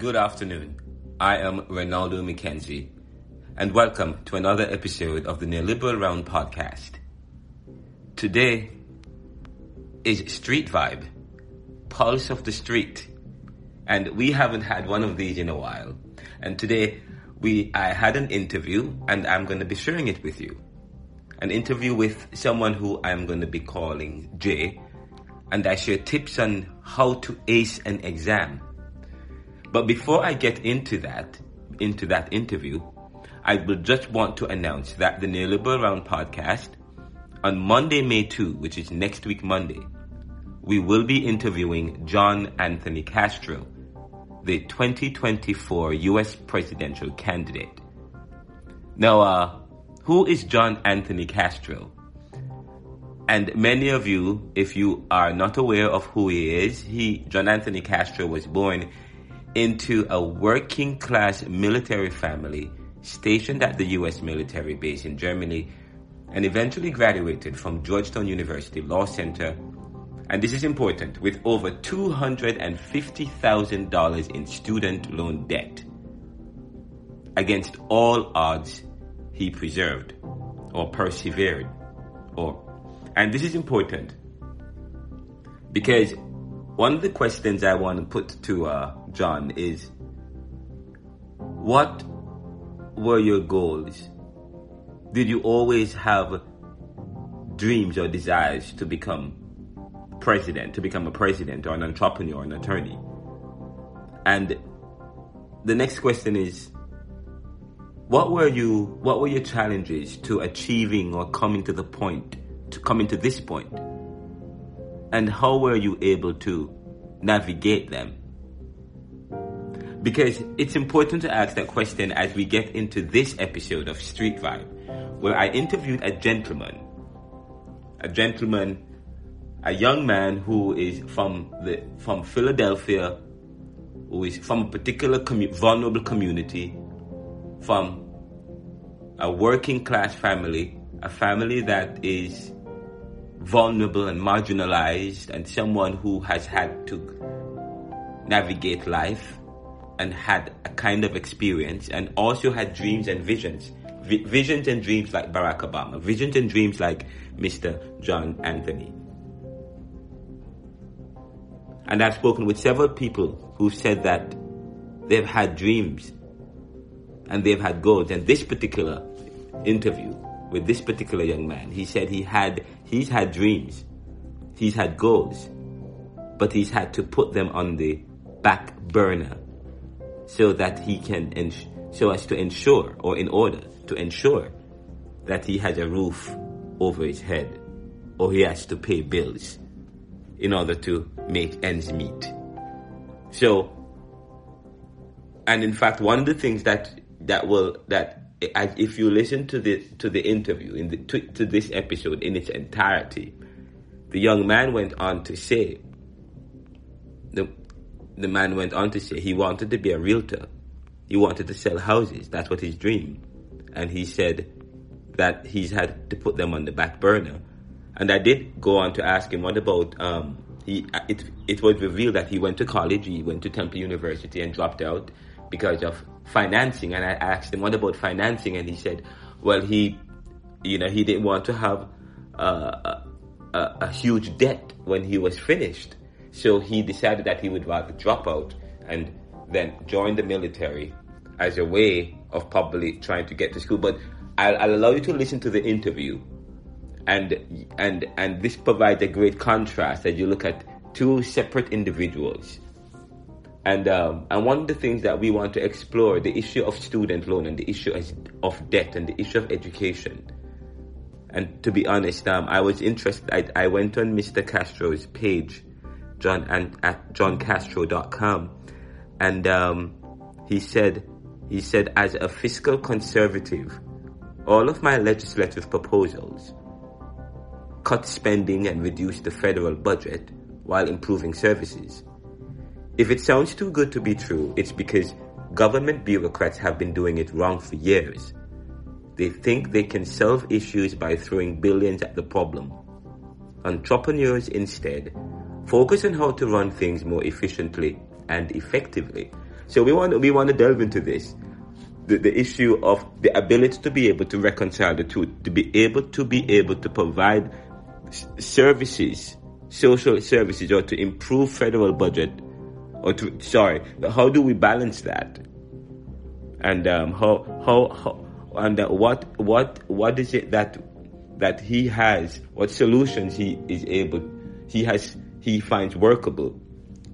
Good afternoon. I am Renaldo McKenzie, and welcome to another episode of the Neoliberal Round podcast. Today is Street Vibe, Pulse of the Street, and we haven't had one of these in a while. And today we I had an interview, and I'm going to be sharing it with you. An interview with someone who I'm going to be calling Jay, and I share tips on how to ace an exam but before I get into that, into that interview, I would just want to announce that the Neoliberal Round podcast on Monday, May 2, which is next week Monday, we will be interviewing John Anthony Castro, the 2024 US presidential candidate. Now, uh, who is John Anthony Castro? And many of you, if you are not aware of who he is, he, John Anthony Castro was born into a working class military family stationed at the US military base in Germany and eventually graduated from Georgetown University Law Center. And this is important with over $250,000 in student loan debt. Against all odds, he preserved or persevered or and this is important because one of the questions I want to put to uh, John is what were your goals? Did you always have dreams or desires to become president, to become a president or an entrepreneur, or an attorney? And the next question is what were you what were your challenges to achieving or coming to the point to coming to this point? And how were you able to navigate them? Because it's important to ask that question as we get into this episode of Street Vibe, where I interviewed a gentleman. A gentleman, a young man who is from the from Philadelphia, who is from a particular commu- vulnerable community, from a working class family, a family that is vulnerable and marginalized and someone who has had to navigate life and had a kind of experience and also had dreams and visions. V- visions and dreams like Barack Obama, visions and dreams like Mr. John Anthony. And I've spoken with several people who said that they've had dreams and they've had goals. And this particular interview with this particular young man, he said he had He's had dreams, he's had goals, but he's had to put them on the back burner so that he can, ins- so as to ensure, or in order to ensure that he has a roof over his head, or he has to pay bills in order to make ends meet. So, and in fact, one of the things that that will that if you listen to the to the interview in the to, to this episode in its entirety, the young man went on to say the the man went on to say he wanted to be a realtor. He wanted to sell houses. That's what his dream. And he said that he's had to put them on the back burner. And I did go on to ask him what about um he it it was revealed that he went to college, he went to Temple University and dropped out because of financing. And I asked him, what about financing? And he said, well, he, you know, he didn't want to have uh, a, a, huge debt when he was finished. So he decided that he would rather drop out and then join the military as a way of probably trying to get to school. But I'll, I'll allow you to listen to the interview and and and this provides a great contrast as you look at two separate individuals and um, and one of the things that we want to explore the issue of student loan and the issue of debt and the issue of education. And to be honest, um, I was interested. I, I went on Mr. Castro's page, John and at johncastro.com, and um, he said he said as a fiscal conservative, all of my legislative proposals cut spending and reduce the federal budget while improving services if it sounds too good to be true, it's because government bureaucrats have been doing it wrong for years. They think they can solve issues by throwing billions at the problem. Entrepreneurs instead focus on how to run things more efficiently and effectively. So we want we want to delve into this. The, the issue of the ability to be able to reconcile the two, to be able to be able to provide services, social services, or to improve federal budget, or to sorry, how do we balance that? And um, how how how and uh, what what what is it that that he has? What solutions he is able he has he finds workable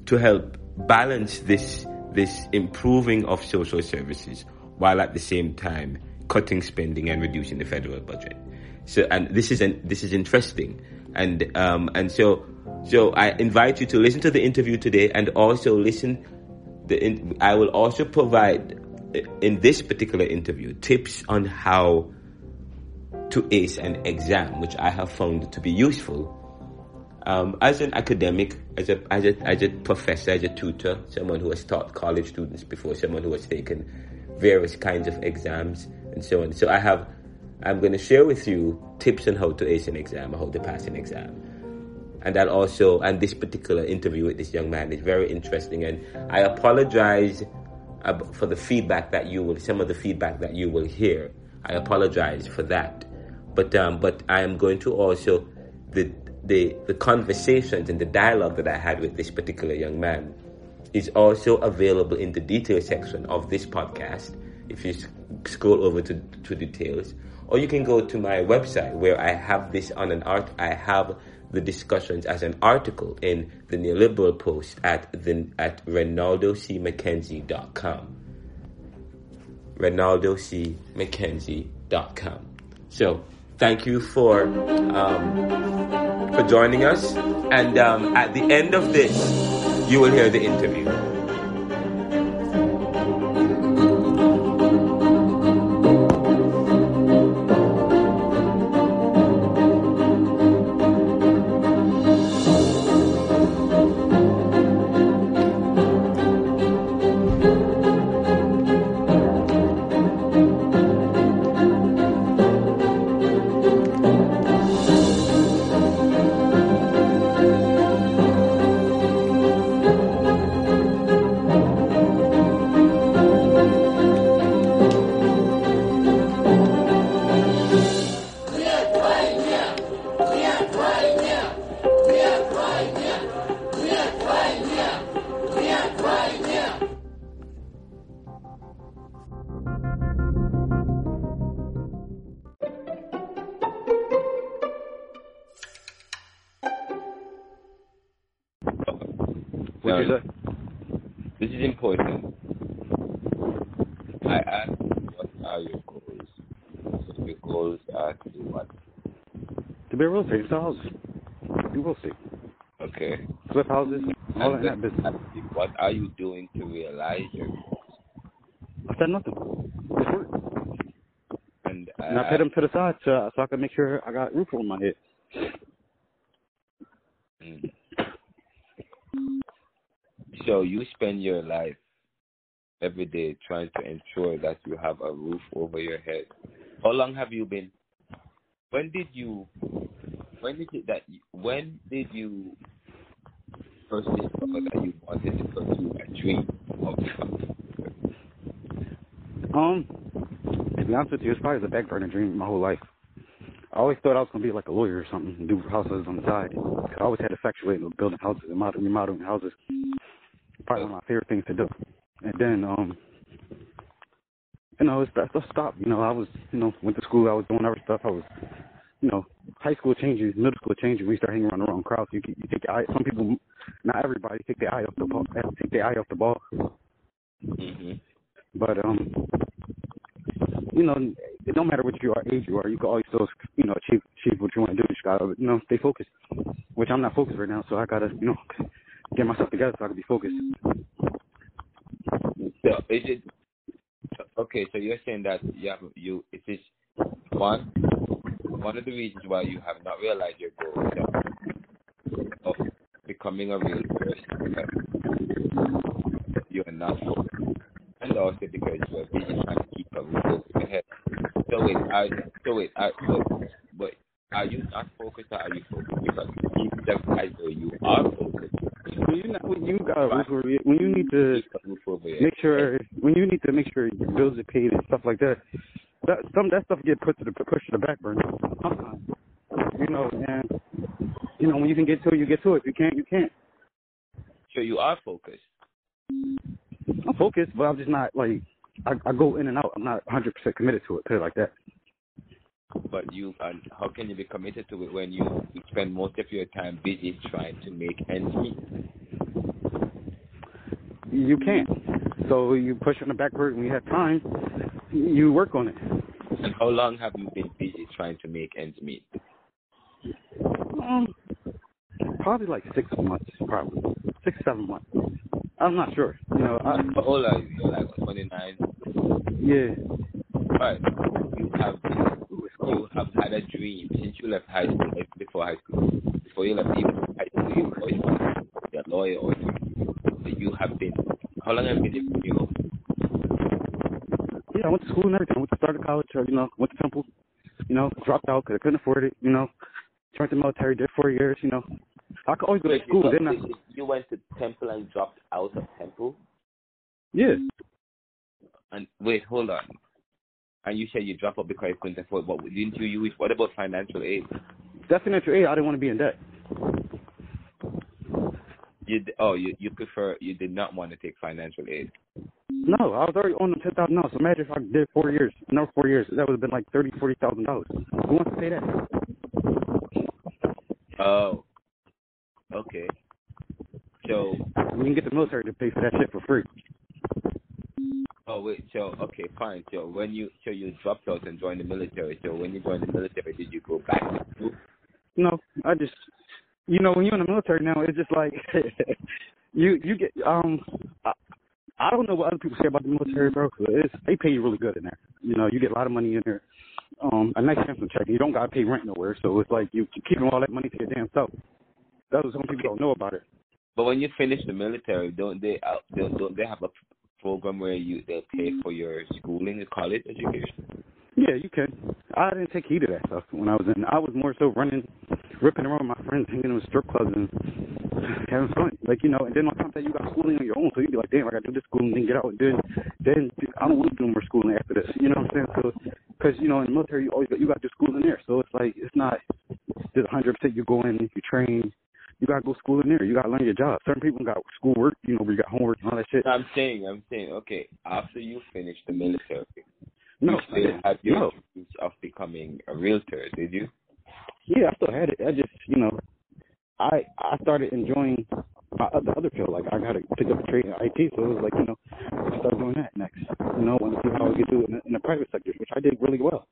to help balance this this improving of social services while at the same time cutting spending and reducing the federal budget. So, and this is an, this is interesting, and um, and so so I invite you to listen to the interview today, and also listen. The in, I will also provide in this particular interview tips on how to ace an exam, which I have found to be useful um, as an academic, as a, as, a, as a professor, as a tutor, someone who has taught college students before, someone who has taken various kinds of exams and so on. So I have, I'm going to share with you tips on how to ace an exam or how to pass an exam. And that also, and this particular interview with this young man is very interesting. And I apologize for the feedback that you will, some of the feedback that you will hear. I apologize for that. But, um, but I am going to also, the, the, the conversations and the dialogue that I had with this particular young man is also available in the details section of this podcast. If you scroll over to, to details, or you can go to my website where I have this on an art. I have the discussions as an article in the neoliberal post at the at RenaldoCMckenzie.com. RenaldoCMckenzie.com. So thank you for um, for joining us. And um, at the end of this, you will hear the interview. Houses. You will see. Okay. Flip houses, all in that business. What are you doing to realize your goals? I said nothing. It's work. And, uh, and I put them to the side so, so I can make sure I got roof over my head. So you spend your life every day trying to ensure that you have a roof over your head. How long have you been? When did you when is it that you, when did you first discover that you wanted to pursue a dream of um to be honest with you it's probably the back burner dream my whole life I always thought I was gonna be like a lawyer or something and do houses on the side. I always had a infatuated with building houses and remodeling houses. Probably one of my favorite things to do. And then um you know, it's that stuff stopped. You know, I was you know, went to school, I was doing other stuff, I was you know, high school changes, middle school changes. We start hanging around the wrong crowds. You, you take your eye. Some people, not everybody, take their eye off the ball. Take their eye off the ball. Mm-hmm. But um, you know, it don't matter what you are, age you are. You can always still, you know, achieve achieve what you want to do. You just gotta, you know, stay focused. Which I'm not focused right now, so I gotta, you know, get myself together so I can be focused. So is it okay? So you're saying that you have you it is one one of the reasons why you have not realized your goal of becoming a real person, you are not focused, and also because you are busy trying to keep roof over your head. So wait, are, so wait, are, so, but are you not focused or are you focused? Because it seems as though you are focused, when you when you got when you need to make sure when you need to make sure your bills are paid and stuff like that, that some that stuff get put to the pushed to the back burner. Sometimes, You know, and you know when you can get to it, you get to it. If you can't, you can't. So you are focused. I'm focused, but I'm just not like I, I go in and out. I'm not 100 percent committed to it. Put it like that. But you, and how can you be committed to it when you, spend most of your time busy trying to make ends meet? You can't. So you push on the back burner when you have time. You work on it. And how long have you been busy trying to make ends meet? Um, probably like six months, probably six, seven months. I'm not sure. You know, I, how old are you? You're like 29. Yeah. Right. You have you have had a dream since you left high school, like before high school, before you left even high school, you always wanted to be a lawyer or you have been. How long have you been in New York? Yeah, I went to school and everything. I went to start college, or, you know, went to Temple. You know, dropped out because I couldn't afford it. You know, joined the military, did four years. You know, I could always go to school. You, I? you went to Temple and dropped out of Temple. Yeah. And wait, hold on. And you said you dropped out because you couldn't afford. But didn't you use? What about financial aid? Financial aid, I didn't want to be in debt. You oh you you prefer you did not want to take financial aid. No, I was already on the ten thousand dollars. So imagine if I did four years, another four years, that would have been like thirty, forty thousand dollars. Who wants to pay that? Oh, okay. So we can get the military to pay for that shit for free. Oh wait, so okay, fine. So when you so you dropped out and joined the military. So when you joined the military, did you go back to school? No, I just you know when you're in the military now, it's just like you you get um. I, I don't know what other people say about the military, bro. It's, they pay you really good in there. You know, you get a lot of money in there. Um, a nice handsome check. You don't gotta pay rent nowhere, so it's like you keeping all that money to your damn self. That's what some people don't know about it. But when you finish the military, don't they uh, don't, don't they have a program where you they'll pay for your schooling, college education? Yeah, you can. I didn't take heed of that stuff when I was in. I was more so running, ripping around with my friends, hanging in strip clubs and having fun. Like you know, and then on top of that, you got schooling on your own, so you'd be like, damn, I got to do this schooling, then get out, and then then I don't want to do more schooling after this. You know what I'm saying? So, because you know, in the military, you always got, you got to do schooling there, so it's like it's not just 100 percent. You go in, if you train, you gotta go to school in there. You gotta learn your job. Certain people got schoolwork, you know, where you got homework and all that shit. I'm saying, I'm saying, okay, after you finish the military, no, you still have your no. dreams of becoming a realtor, did you? Yeah, I still had it. I just, you know, I I started enjoying my other other field. Like I got to pick up a trade in IT, so it was like, you know, I started doing that next. You know, want to see how I could do it in the, in the private sector, which I did really well.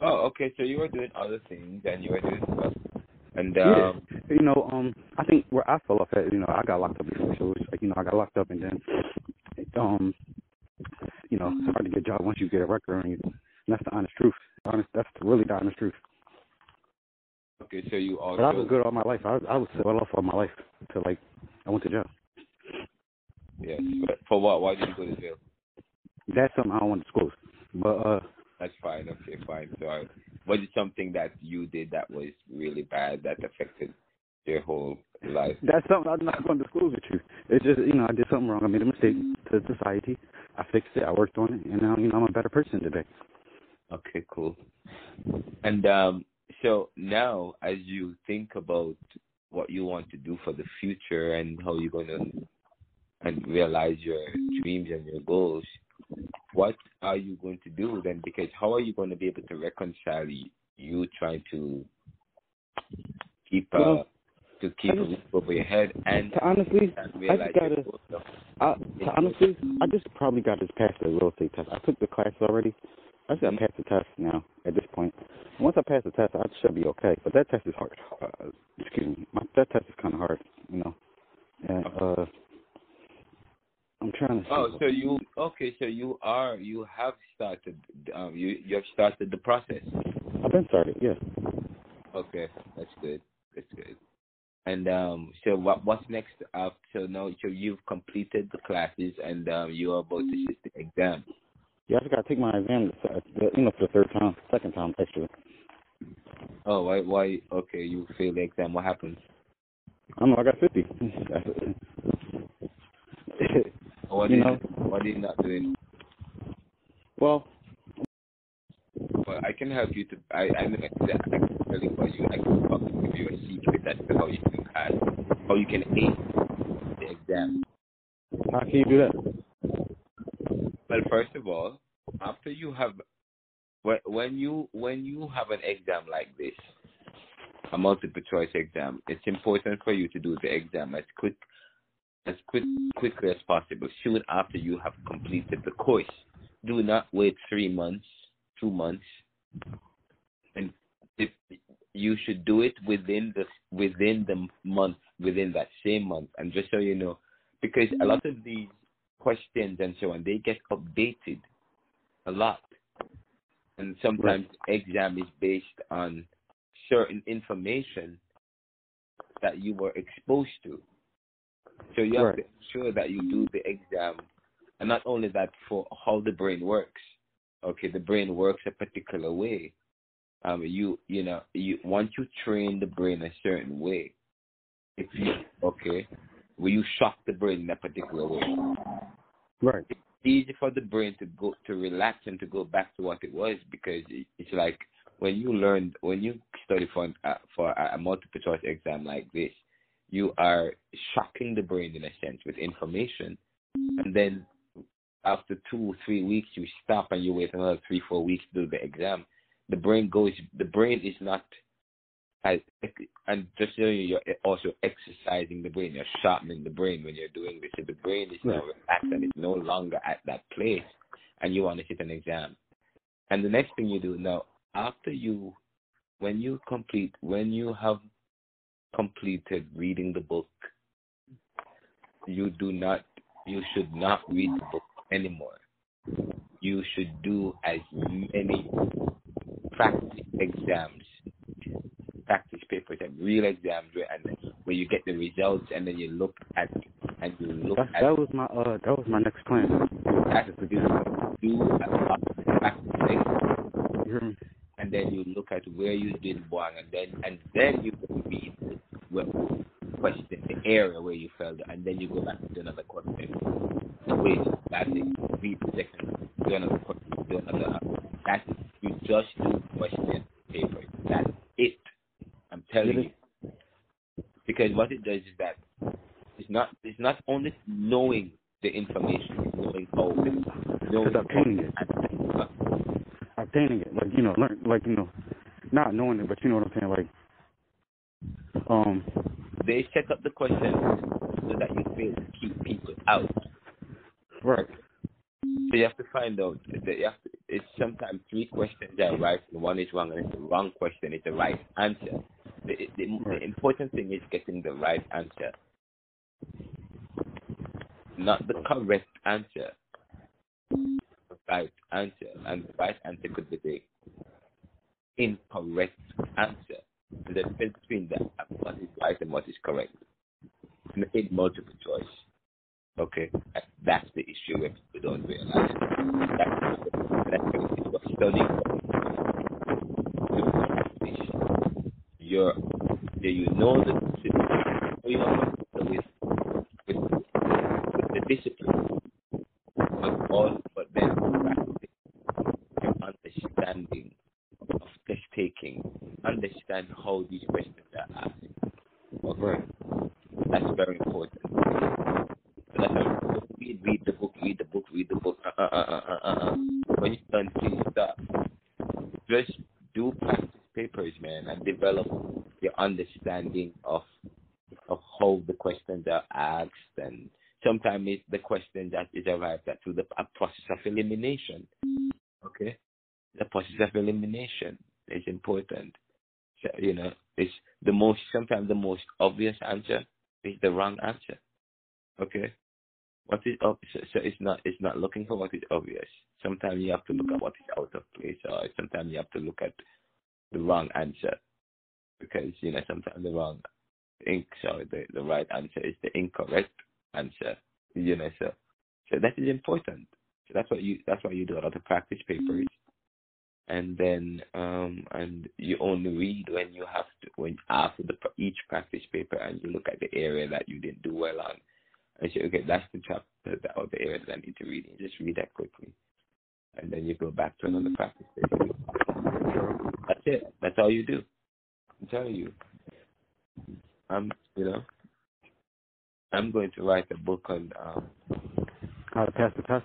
Oh, okay. So you were doing other things, and you were doing stuff and um, yeah, you know, um, I think where I fell off at, you know, I got locked up before, so it's like, you know, I got locked up, and then, um, you know, it's hard to get a job once you get a record, and, you, and that's the honest truth. Honest, that's really the honest truth. Okay, so you all. But I was good all my life. I I was well off all my life until like I went to jail. Yes, but for what? Why did you go to jail? That's something I don't want to disclose. But uh. That's fine. Okay, fine. So I was it something that you did that was really bad that affected your whole life? That's something I'm not going to disclose with you. It's just you know I did something wrong. I made a mistake to society. I fixed it. I worked on it, and now you know I'm a better person today. Okay, cool. And um, so now, as you think about what you want to do for the future and how you're going to and realize your dreams and your goals, what are you going to do then? Because how are you going to be able to reconcile you trying to keep uh, well, to keep just, a roof over your head and to honestly, I just gotta. I, to honestly, I just probably got this pass the real estate test. I took the class already. I just gotta mm-hmm. pass the test now. At this point, once I pass the test, I should be okay. But that test is hard. Uh, excuse me, my, that test is kind of hard, you know. And uh, I'm trying to. Oh, so you okay? So you are you have started um you you have started the process. I've been started, yeah. Okay, that's good. That's good. And um, so what what's next? after so now, so you've completed the classes, and um, you are about to sit the exam. Yeah, I just gotta take my exam, you know, for the third time, second time actually. Oh, why? Why? Okay, you failed the exam. What happened? I don't know. I got fifty. what you know. What are you not doing? Well, Well, I can help you to. I I know that I can tell you what you. I can probably give you a secret as to how you can pass, how you can ace the exam. how can you do that? Well, first of all, after you have, when you when you have an exam like this, a multiple choice exam, it's important for you to do the exam as quick as quick quickly as possible, soon after you have completed the course. Do not wait three months, two months, and if you should do it within the within the month, within that same month. And just so you know, because a lot of these questions and so on, they get updated a lot. And sometimes exam is based on certain information that you were exposed to. So you have Right. to ensure that you do the exam, and not only that, for how the brain works. Okay, the brain works a particular way. Um, you you know you once you train the brain a certain way, if you okay, will you shock the brain in a particular way? Right. It's easy for the brain to go to relax and to go back to what it was because it's like when you learn when you study for uh, for a multiple choice exam like this, you are shocking the brain in a sense with information, and then after two three weeks you stop and you wait another three four weeks to do the exam. The brain goes. The brain is not as and just you, you're also exercising the brain. You're sharpening the brain when you're doing this. So the brain is now relaxed and it's no longer at that place, and you want to sit an exam. And the next thing you do now, after you, when you complete, when you have completed reading the book, you do not, you should not read the book anymore. You should do as many practice exams practice papers and real exams where and then where you get the results and then you look at and you look That, at that was my uh that was my next plan. that Just you do- do a practice exam, You hear me? and then you look at where you did wrong and then and then you can read what question the area where you failed and then you go back to another question. Way that's it. Read the second do another question, do another that's it. You just do question paper. That's it. I'm telling you. Because what it does is that it's not it's not only knowing the information, it's knowing how knowing It's obtaining it. Obtaining it, like you know, learn, like you know, not knowing it, but you know what I'm saying, like, um, they set up the questions so that you fail to keep people out. right, So you have to find out that you have to, it's sometimes three questions are right and one is wrong and it's the wrong question It's the right answer. The, the, Right. the important thing is getting the right answer, not the correct answer. The right answer, and the right answer could be the incorrect answer. The difference between that what is right and what is correct. And it's multiple choice. Okay, That- that's the issue where people don't realize. That's what studying. You're, you know the know with with with the discipline, but all but then practice your understanding of test taking, understand how these questions are asked. Okay. That's very important. So that's why read, read the book, read the book, read the book. Uh, uh, uh, uh, uh, uh. When you done, please stop. Just do practice papers, man, and develop your understanding of of how the questions are asked, and sometimes it's the question that is arrived at through the process of elimination. Okay, the process of elimination is important. So, you know, it's the most sometimes the most obvious answer is the wrong answer. Okay, what is up? So, so it's not it's not looking for what is obvious. Sometimes you have to look at what is out of place, or sometimes you have to look at the wrong answer because you know sometimes the wrong ink sorry the, the right answer is the incorrect answer. You know, so so that is important. So that's what you that's why you do a lot of practice papers and then um and you only read when you have to when after the each practice paper and you look at the area that you didn't do well on, and say, okay, that's the chapter that, or the area that I need to read. And just read that quickly, and then you go back to another practice paper. That's it. That's all you do. I'm telling you. I'm, you know, I'm going to write a book on um, how to pass the test.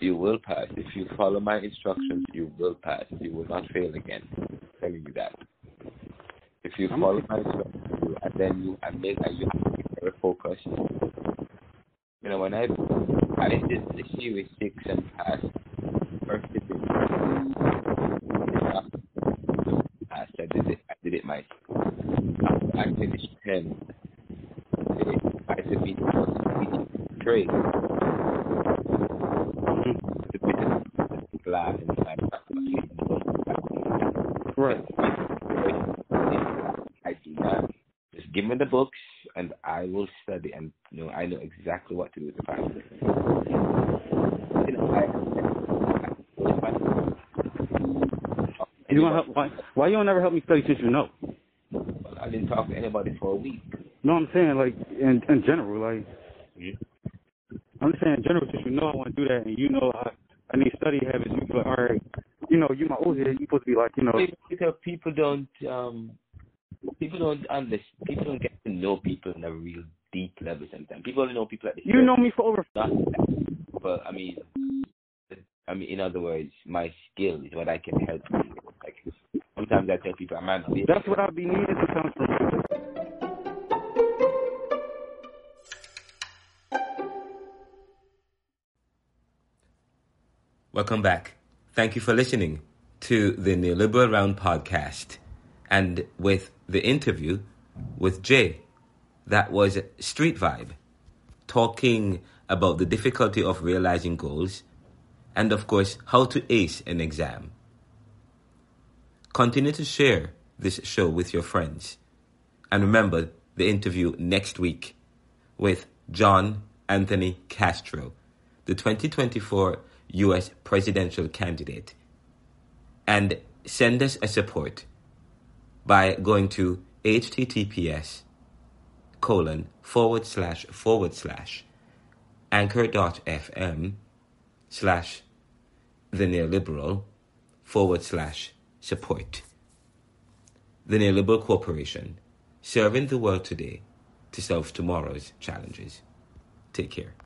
You will pass. If you follow my instructions, you will pass. You will not fail again. I'm telling you that. If you I'm follow my instructions, and then you and make and you very focused. You know, when I I did the series six and passed first did it. Passed. I did it. I did it myself. After I finished ten, I said me trade. Glad and Right. I do not. Just give me the books and I will study and you know I know exactly what to do with the Bible. You know, I, You gonna help? Why? Why you don't ever help me study since you know? Well, I didn't talk to anybody for a week. No, I'm saying like in in general, like I'm just saying in general since you know I want to do that and you know I I need study habits. You be like, all right, you know, you my old head. You supposed to be like, you know, Because people don't um people don't understand people don't get to know people in a real deep level sometimes. People only know people at the you know me for over. not but I mean I mean in other words, my skill is what I can help people. Like sometimes I tell people I might not be That's what I be needing sometimes from you. Welcome back. Thank you for listening to the Neoliberal Round podcast and with the interview with Jay. That was Street Vibe, talking about the difficulty of realizing goals and, of course, how to ace an exam. Continue to share this show with your friends. And remember the interview next week with John Anthony Castro, the 2024 US presidential candidate. And send us a support by going to https colon forward slash forward slash anchor.fm slash the neoliberal forward slash support. The Neoliberal Corporation, serving the world today to solve tomorrow's challenges. Take care.